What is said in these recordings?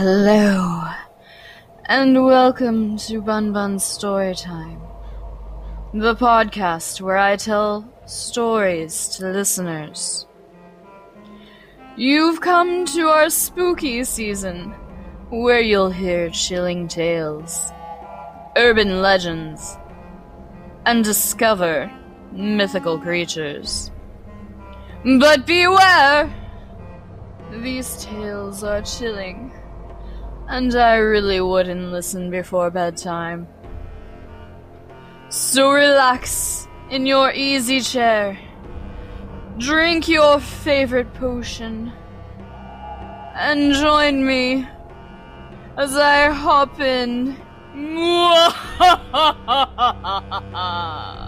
Hello, and welcome to Bun Bun Storytime, the podcast where I tell stories to listeners. You've come to our spooky season, where you'll hear chilling tales, urban legends, and discover mythical creatures. But beware! These tales are chilling, and I really wouldn't listen before bedtime. So relax in your easy chair, drink your favorite potion, and join me as I hop in.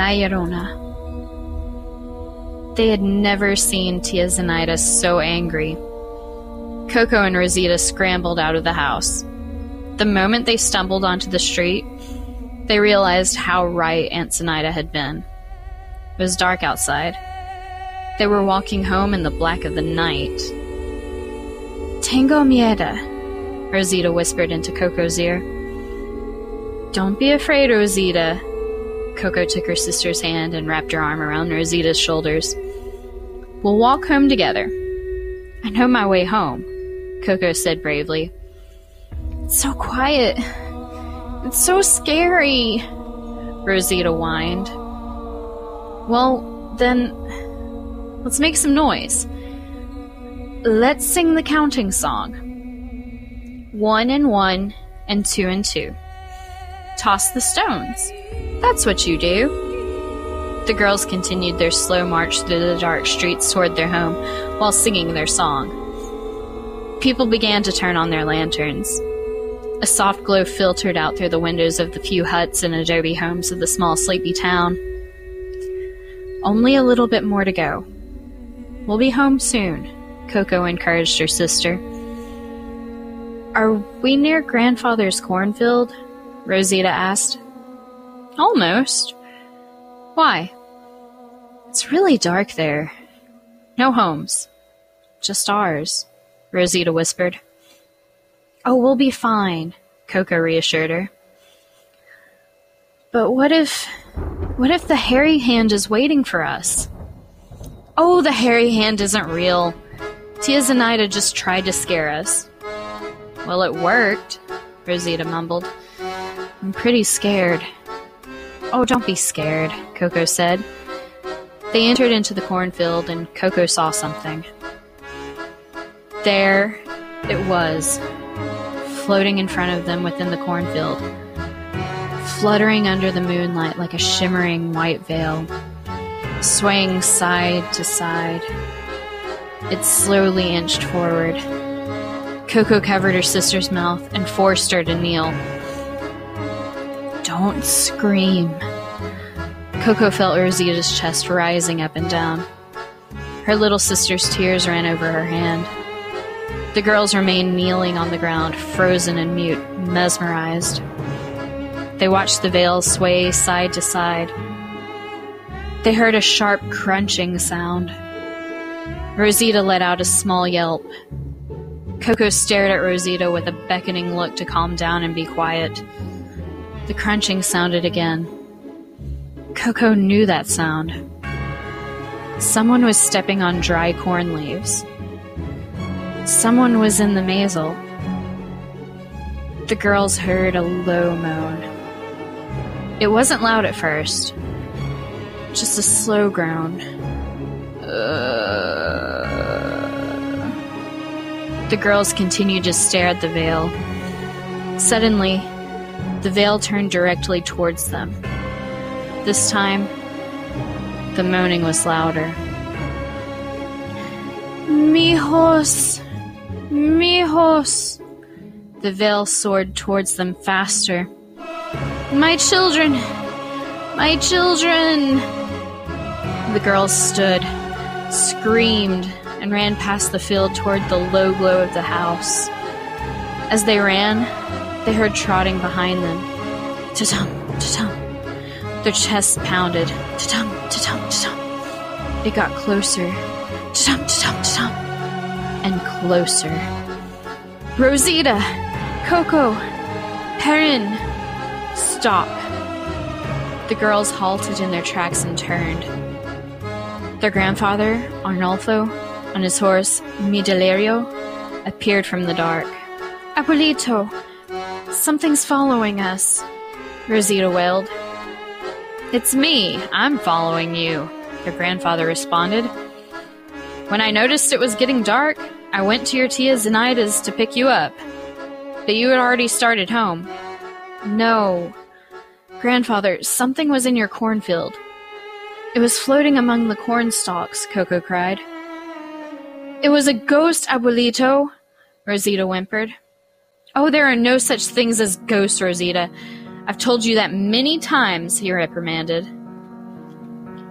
La They had never seen Tia Zenaida so angry. Coco and Rosita scrambled out of the house. The moment they stumbled onto the street, they realized how right Aunt Zenaida had been. It was dark outside. They were walking home in the black of the night. Tengo miedo, Rosita whispered into Coco's ear. Don't be afraid, Rosita. Coco took her sister's hand and wrapped her arm around Rosita's shoulders. We'll walk home together. I know my way home, Coco said bravely. It's so quiet. It's so scary, Rosita whined. Well, then, let's make some noise. Let's sing the counting song. One and one, and two and two. Toss the stones. That's what you do. The girls continued their slow march through the dark streets toward their home while singing their song. People began to turn on their lanterns. A soft glow filtered out through the windows of the few huts and adobe homes of the small, sleepy town. Only a little bit more to go. We'll be home soon, Coco encouraged her sister. Are we near grandfather's cornfield? Rosita asked. Almost. Why? It's really dark there. No homes. Just ours, Rosita whispered. Oh, we'll be fine, Coco reassured her. But what if. What if the hairy hand is waiting for us? Oh, the hairy hand isn't real. Tia Zenaida just tried to scare us. Well, it worked, Rosita mumbled. I'm pretty scared. Oh, don't be scared, Coco said. They entered into the cornfield, and Coco saw something. There it was, floating in front of them within the cornfield, fluttering under the moonlight like a shimmering white veil, swaying side to side. It slowly inched forward. Coco covered her sister's mouth and forced her to kneel. Don't scream. Coco felt Rosita's chest rising up and down. Her little sister's tears ran over her hand. The girls remained kneeling on the ground, frozen and mute, mesmerized. They watched the veil sway side to side. They heard a sharp crunching sound. Rosita let out a small yelp. Coco stared at Rosita with a beckoning look to calm down and be quiet. The crunching sounded again. Coco knew that sound. Someone was stepping on dry corn leaves. Someone was in the mazel. The girls heard a low moan. It wasn't loud at first, just a slow groan. Uh... The girls continued to stare at the veil. Suddenly, the veil turned directly towards them. This time, the moaning was louder. Mijos! Mijos! The veil soared towards them faster. My children! My children! The girls stood, screamed, and ran past the field toward the low glow of the house. As they ran, they heard trotting behind them. Ta-tum, ta-tum. Their chests pounded. Ta-tum, ta-tum, ta-tum. It got closer. Ta-tum, ta-tum, ta-tum. And closer. Rosita! Coco! Perrin! Stop. The girls halted in their tracks and turned. Their grandfather, Arnolfo, on his horse, Mi Delirio, appeared from the dark. Abuelito, something's following us, Rosita wailed. It's me. I'm following you, your grandfather responded. When I noticed it was getting dark, I went to your tia Zenaida's to pick you up. But you had already started home. No. Grandfather, something was in your cornfield. It was floating among the corn stalks, Coco cried. It was a ghost, Abuelito, Rosita whimpered. Oh, there are no such things as ghosts, Rosita. I've told you that many times, he reprimanded.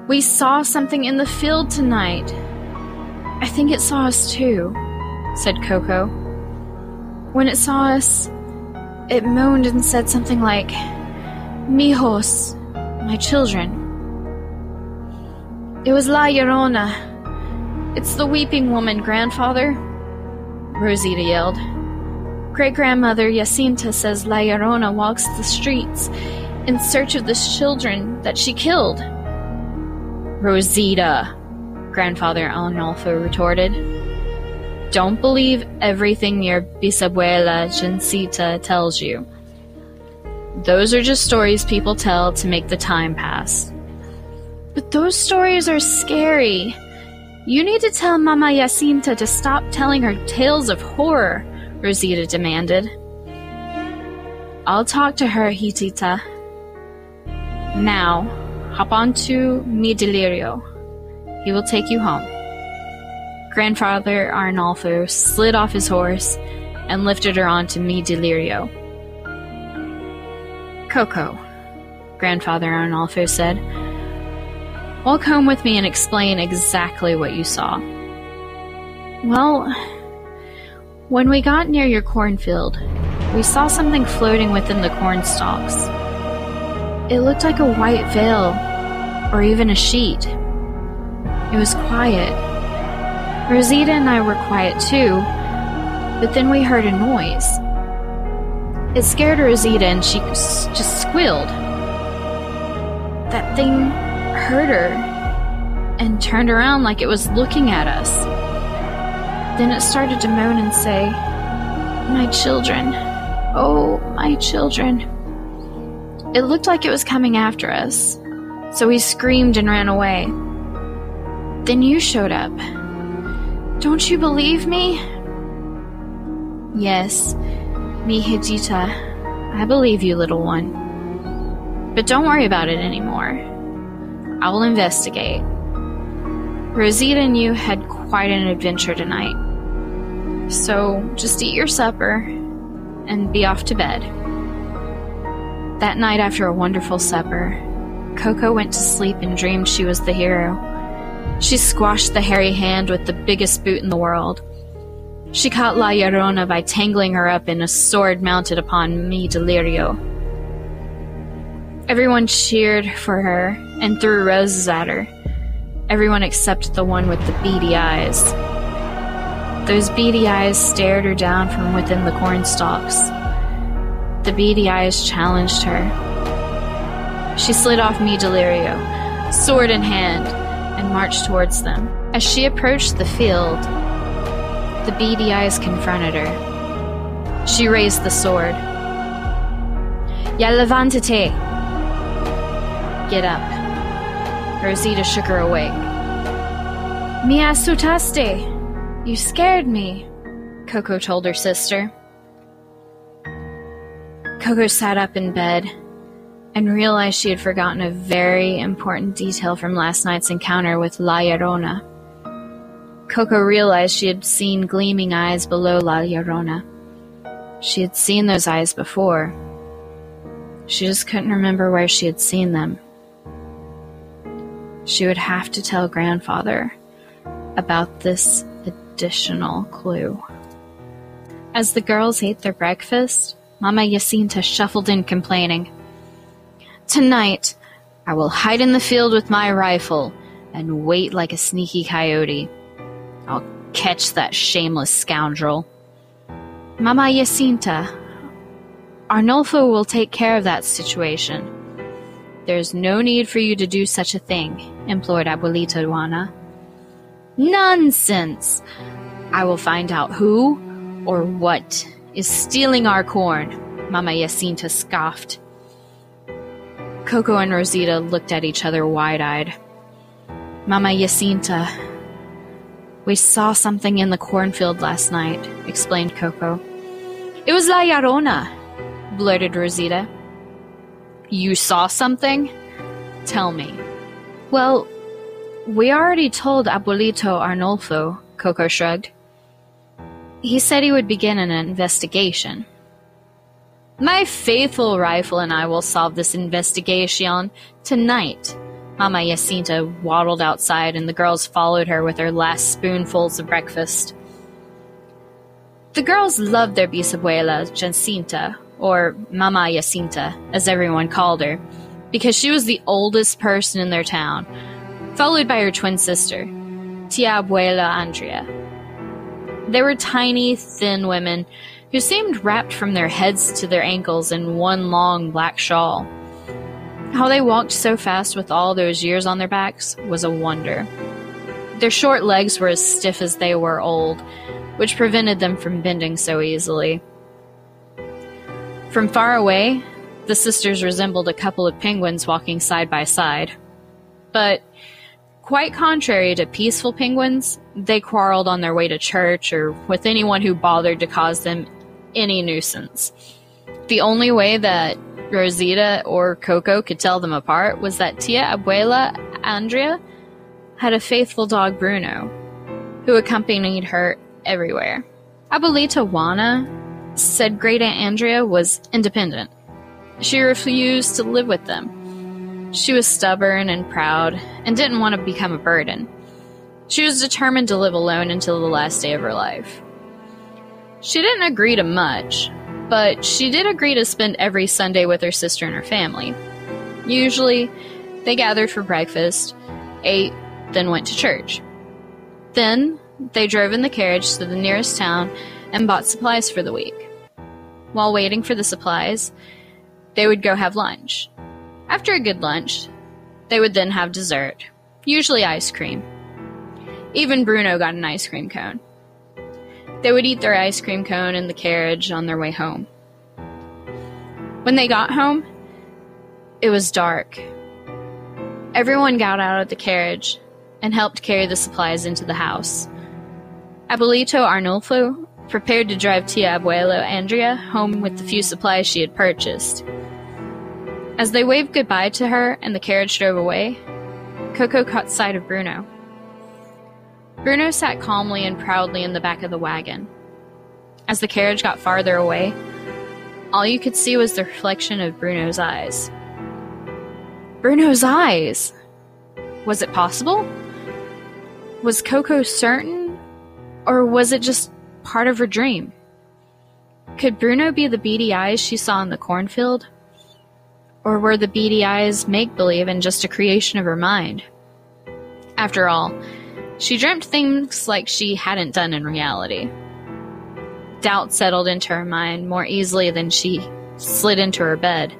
We saw something in the field tonight. I think it saw us too, said Coco. When it saw us, it moaned and said something like, Mijos, my children. It was La Llorona. It's the weeping woman, grandfather, Rosita yelled. Great grandmother Jacinta says La Llorona walks the streets in search of the children that she killed. Rosita, grandfather Arnolfo retorted. Don't believe everything your bisabuela Jacinta tells you. Those are just stories people tell to make the time pass. But those stories are scary. You need to tell Mama Jacinta to stop telling her tales of horror, Rosita demanded. I'll talk to her, Hijita. Now, hop onto mi delirio. He will take you home. Grandfather Arnolfo slid off his horse and lifted her onto mi delirio. Coco, Grandfather Arnolfo said, walk home with me and explain exactly what you saw. Well, when we got near your cornfield, we saw something floating within the corn stalks. It looked like a white veil, or even a sheet. It was quiet. Rosita and I were quiet too, but then we heard a noise. It scared Rosita and she just squealed. That thing hurt her and turned around like it was looking at us. Then it started to moan and say, My children, oh, my children. It looked like it was coming after us, so we screamed and ran away. Then you showed up. Don't you believe me? Yes, Mi Hijita, I believe you, little one. But don't worry about it anymore. I will investigate. Rosita and you had quite an adventure tonight. So just eat your supper and be off to bed. That night, after a wonderful supper, Coco went to sleep and dreamed she was the hero. She squashed the hairy hand with the biggest boot in the world. She caught La Llorona by tangling her up in a sword mounted upon Mi Delirio. Everyone cheered for her and threw roses at her. Everyone except the one with the beady eyes. Those beady eyes stared her down from within the corn stalks. The beady eyes challenged her. She slid off Mi Delirio, sword in hand, and marched towards them. As she approached the field, the beady eyes confronted her. She raised the sword. Ya levantate! Get up. Rosita shook her awake. Me asustaste! You scared me, Coco told her sister. Coco sat up in bed and realized she had forgotten a very important detail from last night's encounter with La Llorona. Coco realized she had seen gleaming eyes below La Llorona. She had seen those eyes before. She just couldn't remember where she had seen them. She would have to tell grandfather about this additional clue. As the girls ate their breakfast, Mama Jacinta shuffled in complaining. Tonight, I will hide in the field with my rifle and wait like a sneaky coyote. I'll catch that shameless scoundrel. Mama Jacinta, Arnulfo will take care of that situation. There's no need for you to do such a thing, implored Abuelita Juana. Nonsense! I will find out who or what is stealing our corn, Mama Jacinta scoffed. Coco and Rosita looked at each other wide eyed. Mama Jacinta, we saw something in the cornfield last night, explained Coco. It was La Llorona, blurted Rosita. You saw something? Tell me. Well, we already told Abuelito Arnulfo, Coco shrugged. He said he would begin an investigation. My faithful rifle and I will solve this investigation tonight. Mama Jacinta waddled outside, and the girls followed her with their last spoonfuls of breakfast. The girls loved their bisabuela, Jacinta, or Mama Jacinta, as everyone called her, because she was the oldest person in their town, followed by her twin sister, Tia Abuela Andrea. They were tiny, thin women who seemed wrapped from their heads to their ankles in one long black shawl. How they walked so fast with all those years on their backs was a wonder. Their short legs were as stiff as they were old, which prevented them from bending so easily. From far away, the sisters resembled a couple of penguins walking side by side. But Quite contrary to peaceful penguins, they quarreled on their way to church or with anyone who bothered to cause them any nuisance. The only way that Rosita or Coco could tell them apart was that Tia Abuela Andrea had a faithful dog Bruno, who accompanied her everywhere. Abuelita Juana said Great Aunt Andrea was independent. She refused to live with them she was stubborn and proud and didn't want to become a burden. She was determined to live alone until the last day of her life. She didn't agree to much, but she did agree to spend every Sunday with her sister and her family. Usually, they gathered for breakfast, ate, then went to church. Then, they drove in the carriage to the nearest town and bought supplies for the week. While waiting for the supplies, they would go have lunch. After a good lunch, they would then have dessert, usually ice cream. Even Bruno got an ice cream cone. They would eat their ice cream cone in the carriage on their way home. When they got home, it was dark. Everyone got out of the carriage and helped carry the supplies into the house. Abuelito Arnulfo prepared to drive Tia Abuela Andrea home with the few supplies she had purchased. As they waved goodbye to her and the carriage drove away, Coco caught sight of Bruno. Bruno sat calmly and proudly in the back of the wagon. As the carriage got farther away, all you could see was the reflection of Bruno's eyes. Bruno's eyes! Was it possible? Was Coco certain? Or was it just part of her dream? Could Bruno be the beady eyes she saw in the cornfield? Or were the beady eyes make believe and just a creation of her mind? After all, she dreamt things like she hadn't done in reality. Doubt settled into her mind more easily than she slid into her bed.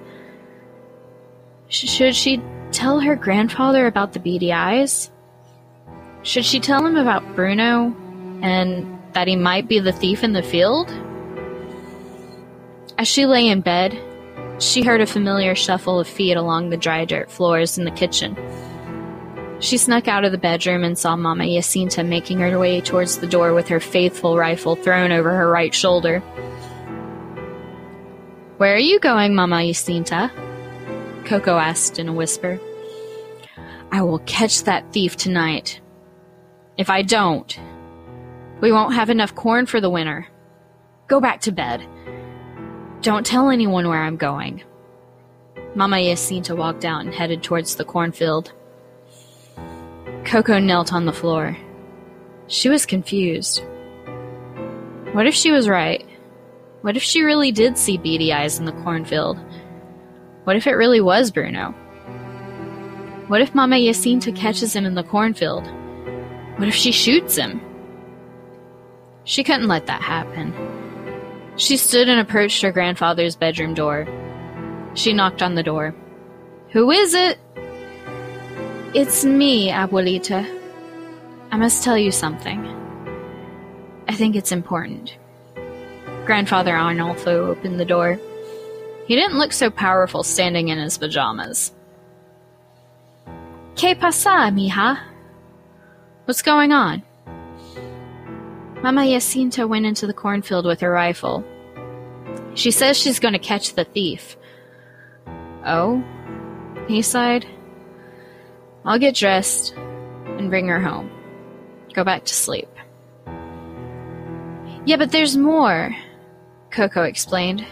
Should she tell her grandfather about the beady eyes? Should she tell him about Bruno and that he might be the thief in the field? As she lay in bed, she heard a familiar shuffle of feet along the dry dirt floors in the kitchen. She snuck out of the bedroom and saw Mama Jacinta making her way towards the door with her faithful rifle thrown over her right shoulder. Where are you going, Mama Jacinta? Coco asked in a whisper. I will catch that thief tonight. If I don't, we won't have enough corn for the winter. Go back to bed. Don't tell anyone where I'm going. Mama Jacinta walked out and headed towards the cornfield. Coco knelt on the floor. She was confused. What if she was right? What if she really did see beady eyes in the cornfield? What if it really was Bruno? What if Mama Jacinta catches him in the cornfield? What if she shoots him? She couldn't let that happen. She stood and approached her grandfather's bedroom door. She knocked on the door. Who is it? It's me, Abuelita. I must tell you something. I think it's important. Grandfather Arnolfo opened the door. He didn't look so powerful standing in his pajamas. ¿Qué pasa, mija? What's going on? Mama Jacinta went into the cornfield with her rifle. She says she's going to catch the thief. Oh? He sighed. I'll get dressed and bring her home. Go back to sleep. Yeah, but there's more, Coco explained.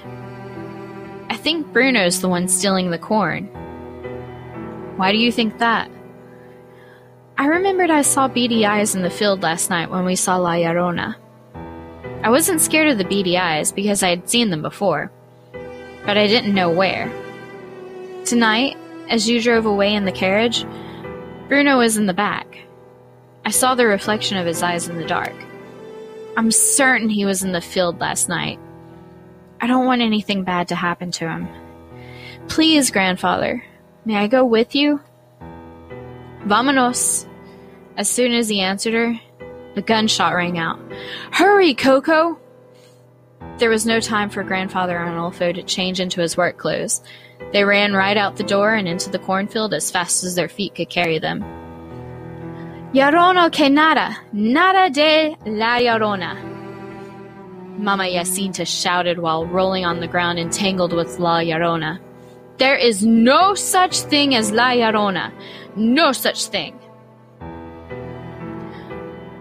I think Bruno's the one stealing the corn. Why do you think that? I remembered I saw beady eyes in the field last night when we saw La Llorona. I wasn't scared of the beady eyes because I had seen them before, but I didn't know where. Tonight, as you drove away in the carriage, Bruno was in the back. I saw the reflection of his eyes in the dark. I'm certain he was in the field last night. I don't want anything bad to happen to him. Please, grandfather, may I go with you? Vamonos. As soon as he answered her, a gunshot rang out. Hurry, Coco! There was no time for Grandfather Arnolfo to change into his work clothes. They ran right out the door and into the cornfield as fast as their feet could carry them. Llorona que nada, nada de la Llorona. Mama Jacinta shouted while rolling on the ground entangled with La Llorona. There is no such thing as La Llorona. No such thing.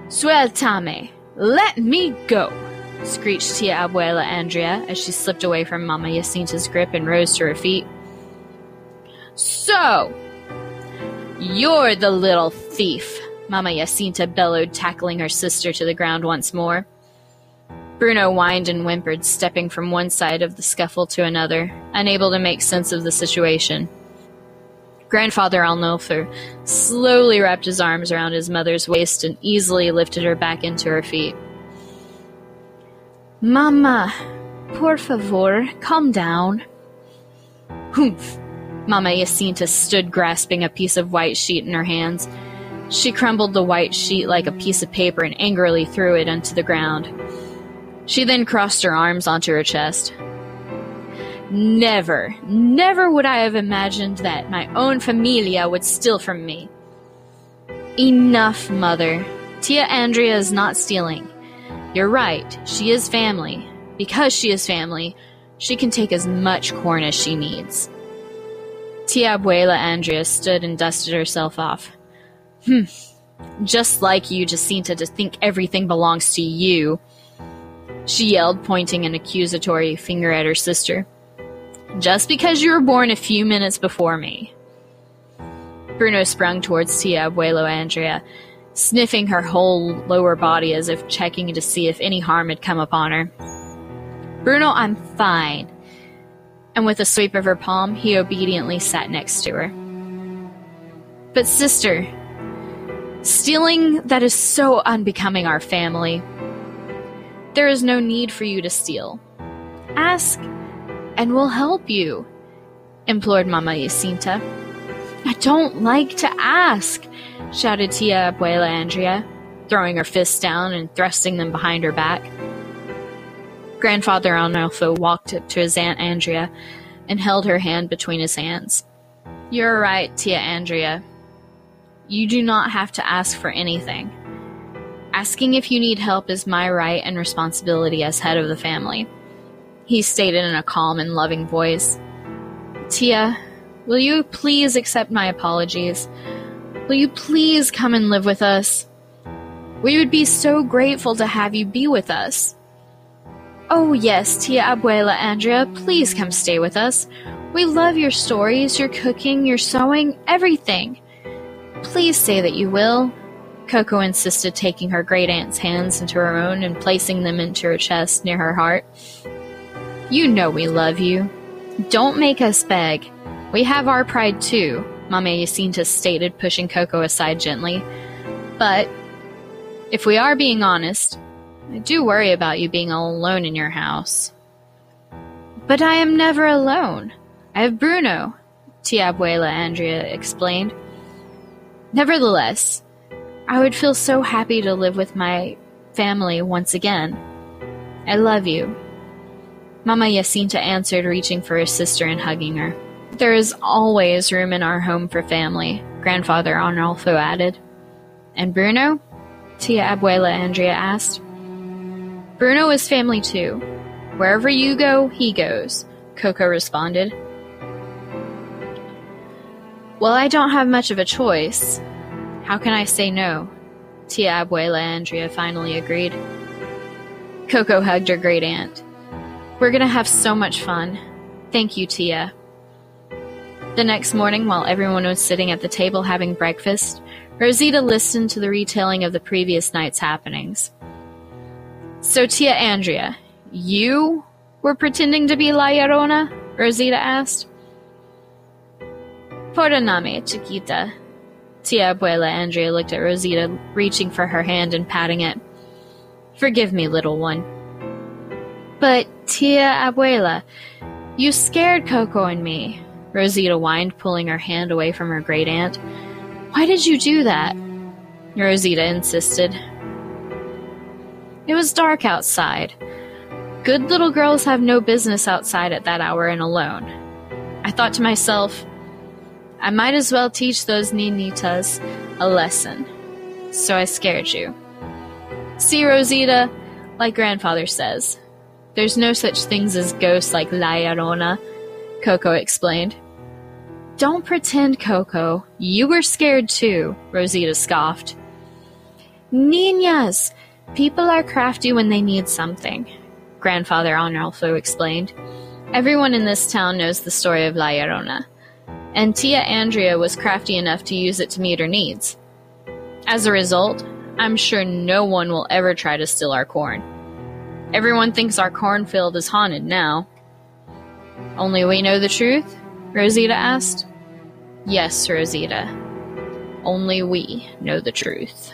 Sueltame! Let me go! screeched Tia Abuela Andrea as she slipped away from Mama Jacinta's grip and rose to her feet. So, you're the little thief, Mama Jacinta bellowed, tackling her sister to the ground once more. Bruno whined and whimpered, stepping from one side of the scuffle to another, unable to make sense of the situation. Grandfather Arnolfo slowly wrapped his arms around his mother's waist and easily lifted her back into her feet. Mama, por favor, calm down. Humph. Mama Jacinta stood grasping a piece of white sheet in her hands. She crumbled the white sheet like a piece of paper and angrily threw it onto the ground. She then crossed her arms onto her chest. Never, never would I have imagined that my own familia would steal from me. Enough, mother. Tia Andrea is not stealing. You're right, she is family. Because she is family, she can take as much corn as she needs. Tia Abuela Andrea stood and dusted herself off. Hmm. Just like you, Jacinta, to think everything belongs to you. She yelled, pointing an accusatory finger at her sister. Just because you were born a few minutes before me. Bruno sprung towards Tia Abuela Andrea, sniffing her whole lower body as if checking to see if any harm had come upon her. Bruno, I'm fine. And with a sweep of her palm, he obediently sat next to her. But, sister, stealing that is so unbecoming our family. There is no need for you to steal. Ask and we'll help you, implored Mama Jacinta. I don't like to ask, shouted Tia Abuela Andrea, throwing her fists down and thrusting them behind her back. Grandfather Arnolfo walked up to his Aunt Andrea and held her hand between his hands. You're right, Tia Andrea. You do not have to ask for anything. Asking if you need help is my right and responsibility as head of the family he stated in a calm and loving voice. Tia, will you please accept my apologies? Will you please come and live with us? We would be so grateful to have you be with us. Oh, yes, Tia Abuela Andrea, please come stay with us. We love your stories, your cooking, your sewing, everything. Please say that you will. Coco insisted, taking her great aunt's hands into her own and placing them into her chest near her heart. You know we love you. Don't make us beg. We have our pride too, Mama Jacinta stated, pushing Coco aside gently. But, if we are being honest, I do worry about you being all alone in your house. But I am never alone. I have Bruno, Tia Abuela Andrea explained. Nevertheless, I would feel so happy to live with my family once again. I love you. Mama Jacinta answered, reaching for her sister and hugging her. There is always room in our home for family, Grandfather Arnolfo added. And Bruno? Tia Abuela Andrea asked. Bruno is family too. Wherever you go, he goes, Coco responded. Well, I don't have much of a choice. How can I say no? Tia Abuela Andrea finally agreed. Coco hugged her great aunt. We're gonna have so much fun. Thank you, Tia. The next morning, while everyone was sitting at the table having breakfast, Rosita listened to the retelling of the previous night's happenings. So, Tia Andrea, you were pretending to be La Llorona? Rosita asked. Perdoname, chiquita. Tia Abuela Andrea looked at Rosita, reaching for her hand and patting it. Forgive me, little one. But, Tia Abuela, you scared Coco and me, Rosita whined, pulling her hand away from her great aunt. Why did you do that? Rosita insisted. It was dark outside. Good little girls have no business outside at that hour and alone. I thought to myself, I might as well teach those ninitas a lesson. So I scared you. See, Rosita, like grandfather says, there's no such things as ghosts like La Llorona, Coco explained. Don't pretend, Coco. You were scared too, Rosita scoffed. Niñas! People are crafty when they need something, Grandfather Arnolfo explained. Everyone in this town knows the story of La Llorona, and Tia Andrea was crafty enough to use it to meet her needs. As a result, I'm sure no one will ever try to steal our corn. Everyone thinks our cornfield is haunted now. Only we know the truth? Rosita asked. Yes, Rosita. Only we know the truth.